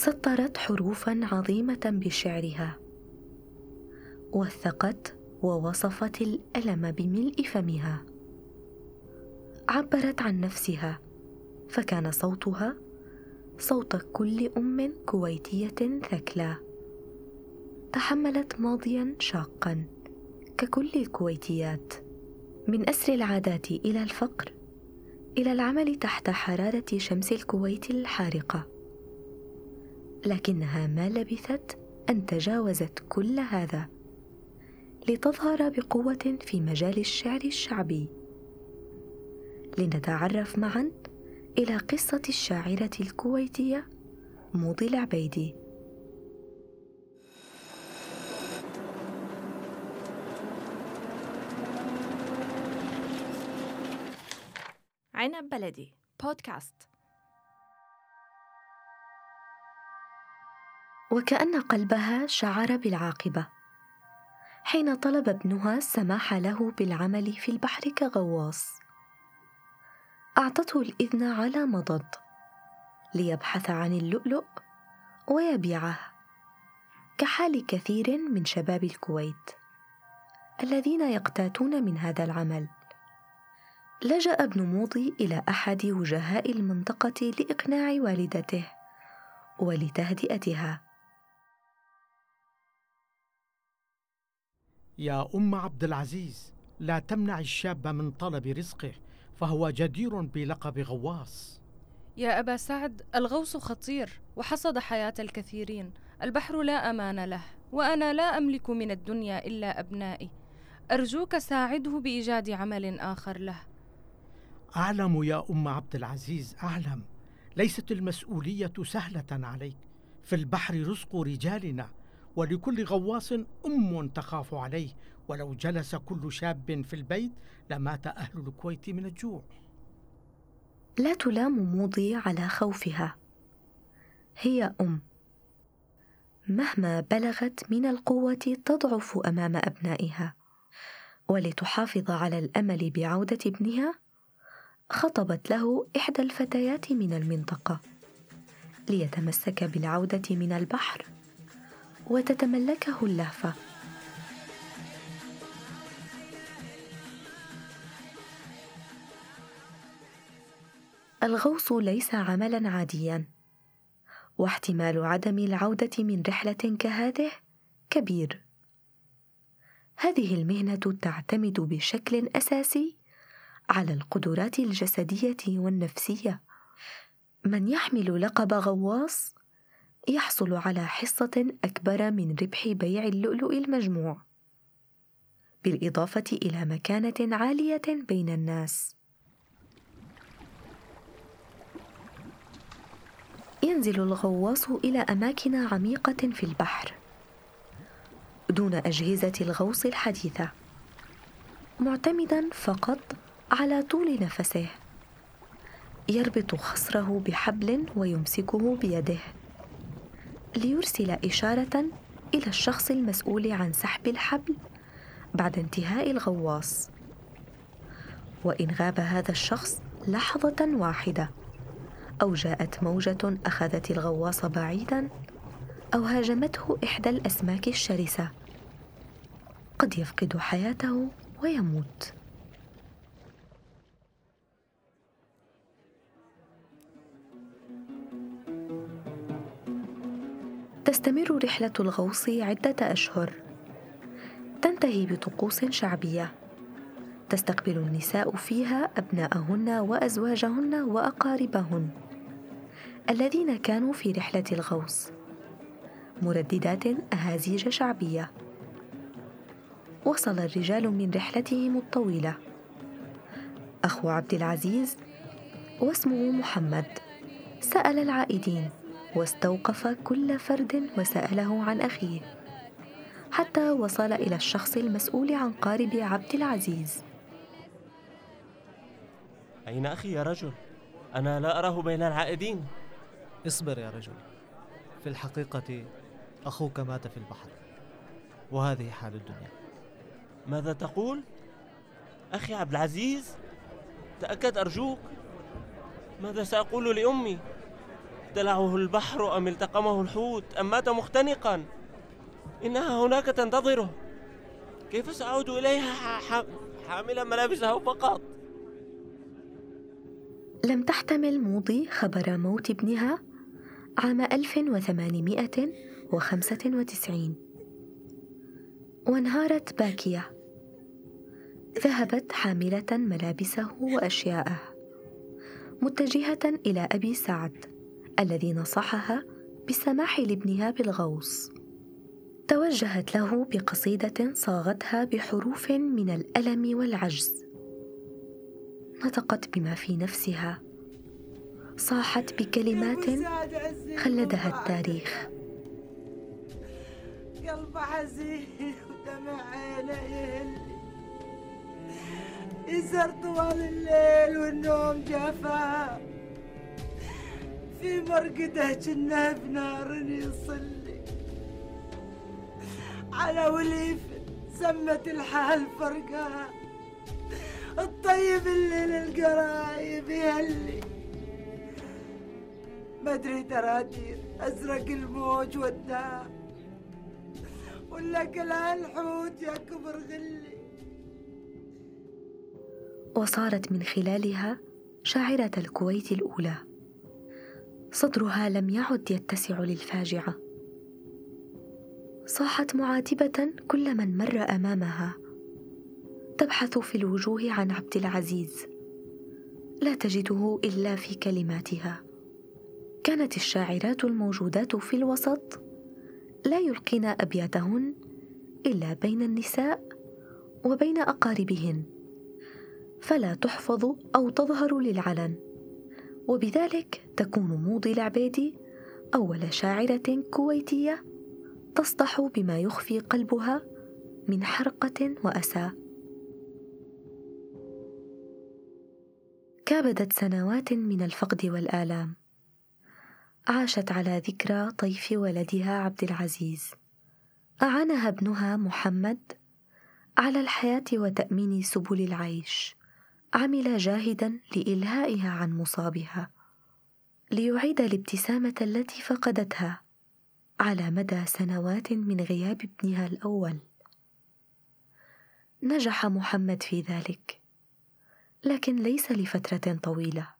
سطرت حروفا عظيمة بشعرها. وثقت ووصفت الألم بملء فمها. عبرت عن نفسها فكان صوتها صوت كل أم كويتية ثكلى. تحملت ماضيا شاقا ككل الكويتيات. من أسر العادات إلى الفقر إلى العمل تحت حرارة شمس الكويت الحارقة. لكنها ما لبثت أن تجاوزت كل هذا. لتظهر بقوة في مجال الشعر الشعبي. لنتعرف معا إلى قصة الشاعرة الكويتية موضي العبيدي. عنب بلدي بودكاست وكأن قلبها شعر بالعاقبة. حين طلب ابنها السماح له بالعمل في البحر كغواص. أعطته الإذن على مضض. ليبحث عن اللؤلؤ ويبيعه. كحال كثير من شباب الكويت. الذين يقتاتون من هذا العمل. لجأ ابن موضي إلى أحد وجهاء المنطقة لإقناع والدته ولتهدئتها. يا أم عبد العزيز لا تمنع الشاب من طلب رزقه فهو جدير بلقب غواص. يا أبا سعد الغوص خطير وحصد حياة الكثيرين. البحر لا أمان له وأنا لا أملك من الدنيا إلا أبنائي. أرجوك ساعده بإيجاد عمل آخر له. أعلم يا أم عبد العزيز أعلم. ليست المسؤولية سهلة عليك. في البحر رزق رجالنا ولكل غواص أم تخاف عليه ولو جلس كل شاب في البيت لمات أهل الكويت من الجوع. لا تلام موضي على خوفها. هي أم. مهما بلغت من القوة تضعف أمام أبنائها. ولتحافظ على الأمل بعودة ابنها خطبت له إحدى الفتيات من المنطقة. ليتمسك بالعودة من البحر. وتتملكه اللهفة. الغوص ليس عملا عاديا واحتمال عدم العودة من رحلة كهذه كبير. هذه المهنة تعتمد بشكل أساسي على القدرات الجسدية والنفسية. من يحمل لقب غواص يحصل على حصة أكبر من ربح بيع اللؤلؤ المجموع. بالإضافة إلى مكانة عالية بين الناس. ينزل الغواص إلى أماكن عميقة في البحر. دون أجهزة الغوص الحديثة. معتمدا فقط على طول نفسه. يربط خصره بحبل ويمسكه بيده. ليرسل إشارة إلى الشخص المسؤول عن سحب الحبل بعد انتهاء الغواص. وإن غاب هذا الشخص لحظة واحدة أو جاءت موجة أخذت الغواص بعيدا أو هاجمته إحدى الأسماك الشرسة. قد يفقد حياته ويموت. تستمر رحلة الغوص عدة أشهر. تنتهي بطقوس شعبية. تستقبل النساء فيها أبناءهن وأزواجهن وأقاربهن الذين كانوا في رحلة الغوص. مرددات أهازيج شعبية. وصل الرجال من رحلتهم الطويلة. أخو عبد العزيز واسمه محمد. سأل العائدين. واستوقف كل فرد وسأله عن أخيه حتى وصل إلى الشخص المسؤول عن قارب عبد العزيز. أين أخي يا رجل؟ أنا لا أراه بين العائدين. اصبر يا رجل. في الحقيقة أخوك مات في البحر وهذه حال الدنيا. ماذا تقول؟ أخي عبد العزيز تأكد أرجوك. ماذا سأقول لأمي؟ ابتلعه البحر أم التقمه الحوت؟ أم مات مختنقا؟ إنها هناك تنتظره. كيف سأعود إليها حاملا ملابسه فقط؟ لم تحتمل موضي خبر موت ابنها عام 1895 وانهارت باكية. ذهبت حاملة ملابسه وأشياءه. متجهة إلى أبي سعد. الذي نصحها بالسماح لابنها بالغوص. توجهت له بقصيدة صاغتها بحروف من الألم والعجز. نطقت بما في نفسها. صاحت بكلمات خلدها التاريخ. قلب حزين ودمع عيني يسر طوال الليل والنوم جفا. في مرقده كنا بنار يصلي. على وليف سمت الحال فرقه الطيب اللي للقرايب يهلي. مدري تراتير أزرق الموج والداء ولا كلها الحوت يا كبر غلي. وصارت من خلالها شاعرة الكويت الأولى. صدرها لم يعد يتسع للفاجعة. صاحت معاتبة كل من مر أمامها. تبحث في الوجوه عن عبد العزيز. لا تجده إلا في كلماتها. كانت الشاعرات الموجودات في الوسط لا يلقين أبياتهن إلا بين النساء وبين أقاربهن. فلا تحفظ أو تظهر للعلن. وبذلك تكون موضي العبيدي أول شاعرة كويتية تصدح بما يخفي قلبها من حرقة وأسى. كابدت سنوات من الفقد والآلام. عاشت على ذكرى طيف ولدها عبد العزيز. أعانها ابنها محمد على الحياة وتأمين سبل العيش. عمل جاهدا لإلهائها عن مصابها ليعيد الابتسامة التي فقدتها على مدى سنوات من غياب ابنها الأول. نجح محمد في ذلك لكن ليس لفترة طويلة.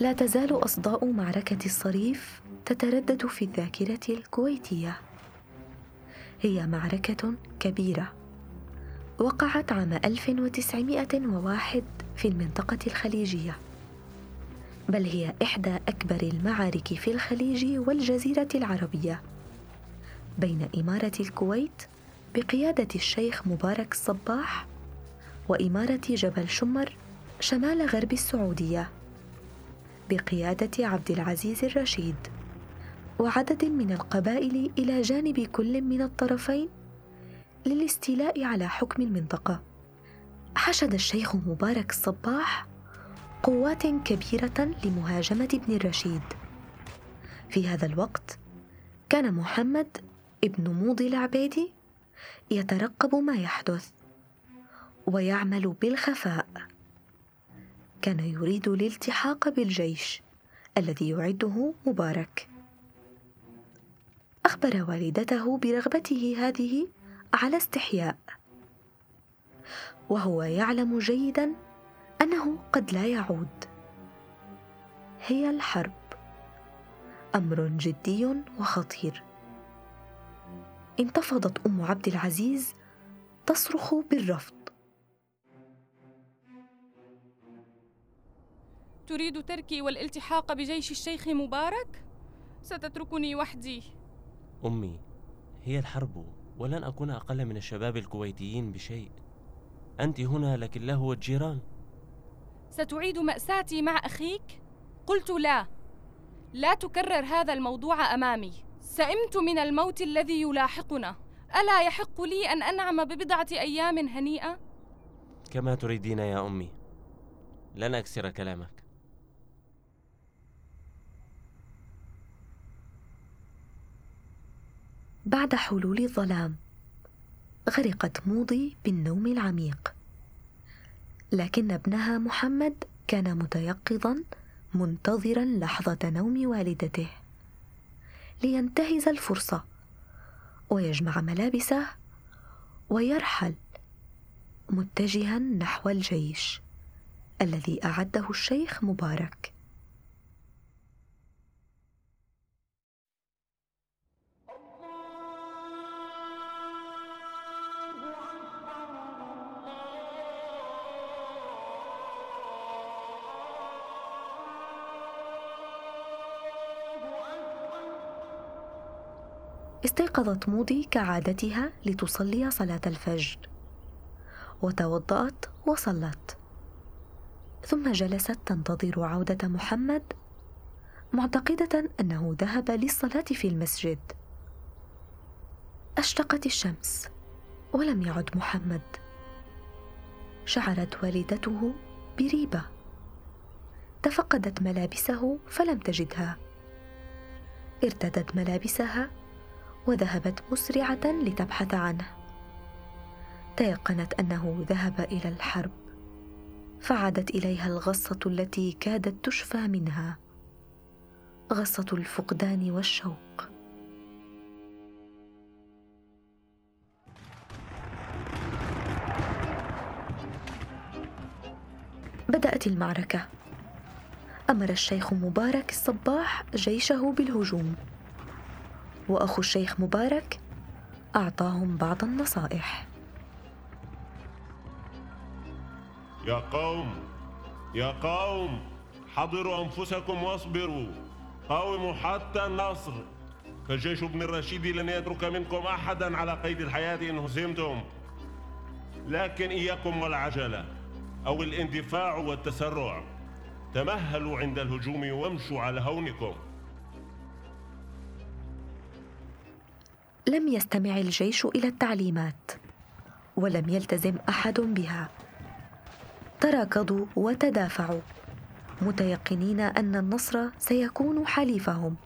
لا تزال أصداء معركة الصريف تتردد في الذاكرة الكويتية. هي معركة كبيرة. وقعت عام 1901 في المنطقة الخليجية. بل هي إحدى أكبر المعارك في الخليج والجزيرة العربية. بين إمارة الكويت بقيادة الشيخ مبارك الصباح وإمارة جبل شمر شمال غرب السعودية. بقيادة عبد العزيز الرشيد. وعدد من القبائل إلى جانب كل من الطرفين للاستيلاء على حكم المنطقة. حشد الشيخ مبارك الصباح قوات كبيرة لمهاجمة ابن الرشيد. في هذا الوقت كان محمد ابن موضي العبيدي يترقب ما يحدث ويعمل بالخفاء. كان يريد الالتحاق بالجيش الذي يعده مبارك. أخبر والدته برغبته هذه على استحياء. وهو يعلم جيدا أنه قد لا يعود. هي الحرب. أمر جدي وخطير. انتفضت أم عبد العزيز تصرخ بالرفض. تريد تركي والالتحاق بجيش الشيخ مبارك؟ ستتركني وحدي. أمي هي الحرب ولن أكون أقل من الشباب الكويتيين بشيء. أنت هنا لكن له والجيران ستعيد مأساتي مع أخيك؟ قلت لا. لا تكرر هذا الموضوع أمامي. سئمت من الموت الذي يلاحقنا. ألا يحق لي أن أنعم ببضعة أيام هنيئة؟ كما تريدين يا أمي. لن أكسر كلامك. بعد حلول الظلام. غرقت موضي بالنوم العميق. لكن ابنها محمد كان متيقظا منتظرا لحظة نوم والدته. لينتهز الفرصة ويجمع ملابسه ويرحل متجها نحو الجيش الذي أعده الشيخ مبارك. استيقظت موضي كعادتها لتصلي صلاة الفجر. وتوضأت وصلت. ثم جلست تنتظر عودة محمد معتقدة أنه ذهب للصلاة في المسجد. أشرقت الشمس ولم يعد محمد. شعرت والدته بريبة. تفقدت ملابسه فلم تجدها. ارتدت ملابسها وذهبت مسرعة لتبحث عنه. تيقنت أنه ذهب إلى الحرب. فعادت إليها الغصة التي كادت تشفى منها. غصة الفقدان والشوق. بدأت المعركة. أمر الشيخ مبارك الصباح جيشه بالهجوم. وأخو الشيخ مبارك أعطاهم بعض النصائح. يا قوم يا قوم حضروا أنفسكم واصبروا. قاوموا حتى النصر. فالجيش ابن الرشيد لن يترك منكم أحدا على قيد الحياة إن هزمتم. لكن إياكم والعجلة أو الاندفاع والتسرع. تمهلوا عند الهجوم وامشوا على هونكم. لم يستمع الجيش إلى التعليمات ولم يلتزم أحد بها. تراكضوا وتدافعوا متيقنين أن النصر سيكون حليفهم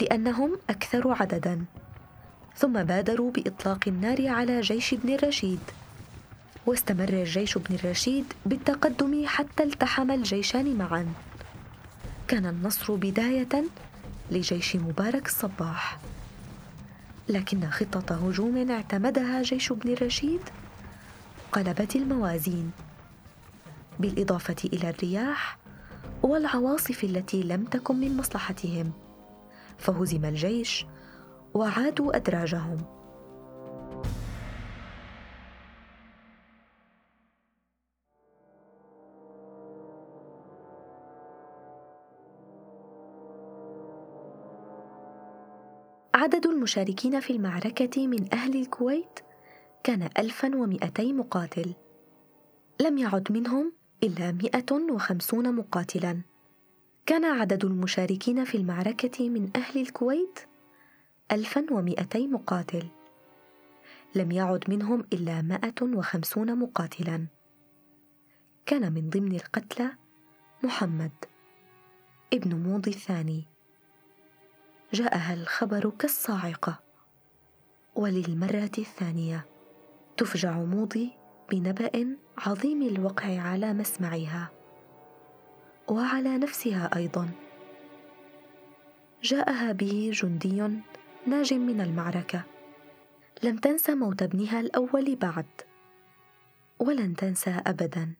لأنهم أكثر عددا. ثم بادروا بإطلاق النار على جيش ابن الرشيد. واستمر جيش ابن الرشيد بالتقدم حتى التحم الجيشان معا. كان النصر بداية لجيش مبارك الصباح. لكن خطة هجوم اعتمدها جيش ابن رشيد. قلبت الموازين. بالإضافة إلى الرياح والعواصف التي لم تكن من مصلحتهم فهزم الجيش وعادوا أدراجهم. عدد المشاركين في المعركة من أهل الكويت؟ كان 1200 مقاتل. لم يعد منهم إلا 150 مقاتلا. كان عدد المشاركين في المعركة من أهل الكويت؟ 1200 مقاتل. لم يعد منهم إلا 150 مقاتلا. كان من ضمن القتلى محمد ابن موضي الثاني. جاءها الخبر كالصاعقة. وللمرة الثانية تفجع موضي بنبأ عظيم الوقع على مسمعها وعلى نفسها أيضا. جاءها به جندي ناج من المعركة. لم تنس موت ابنها الأول بعد. ولن تنسى ابدا.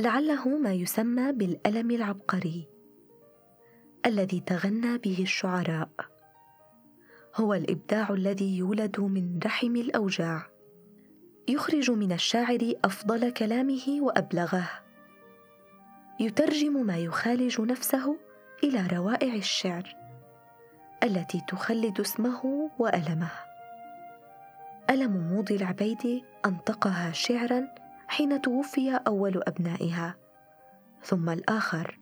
لعله ما يسمى بالألم العبقري الذي تغنى به الشعراء. هو الإبداع الذي يولد من رحم الأوجاع. يخرج من الشاعر أفضل كلامه وأبلغه. يترجم ما يخالج نفسه إلى روائع الشعر التي تخلد اسمه وألمه. ألم موضي العبيد أنطقها شعرا حين توفي أول أبنائها. ثم الآخر.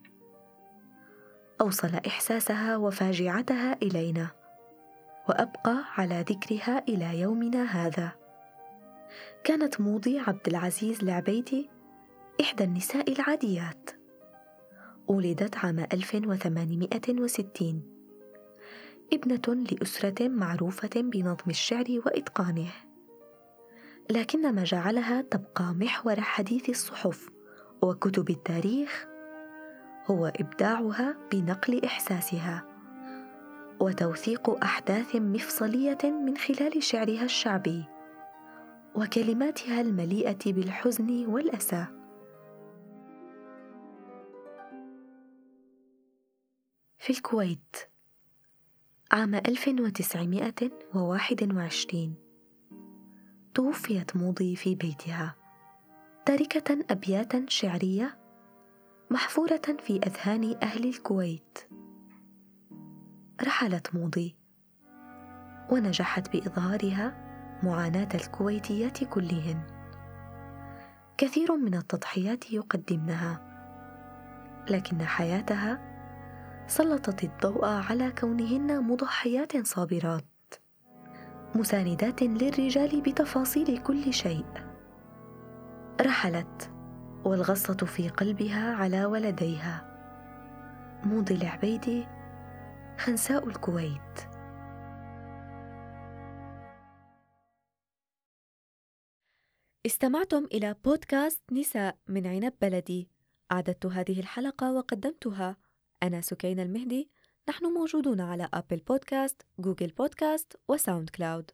أوصل إحساسها وفاجعتها إلينا وأبقى على ذكرها إلى يومنا هذا. كانت موضي عبد العزيز العبيدي إحدى النساء العاديات. ولدت عام 1860 ابنة لأسرة معروفة بنظم الشعر وإتقانه. لكن ما جعلها تبقى محور حديث الصحف وكتب التاريخ هو إبداعها بنقل إحساسها وتوثيق أحداث مفصلية من خلال شعرها الشعبي وكلماتها المليئة بالحزن والأسى. في الكويت عام 1921 توفيت موضي في بيتها. تاركة أبياتا شعرية محفورة في أذهان أهل الكويت. رحلت موضي. ونجحت بإظهارها معاناة الكويتيات كلهن. كثير من التضحيات يقدمنها. لكن حياتها سلطت الضوء على كونهن مضحيات صابرات. مساندات للرجال بتفاصيل كل شيء. رحلت والغصة في قلبها على ولديها. موضي العبيدي خنساء الكويت. استمعتم إلى بودكاست نساء من عنب بلدي. أعددت هذه الحلقة وقدمتها أنا سكينة المهدي. نحن موجودون على Apple Podcast، Google Podcast و SoundCloud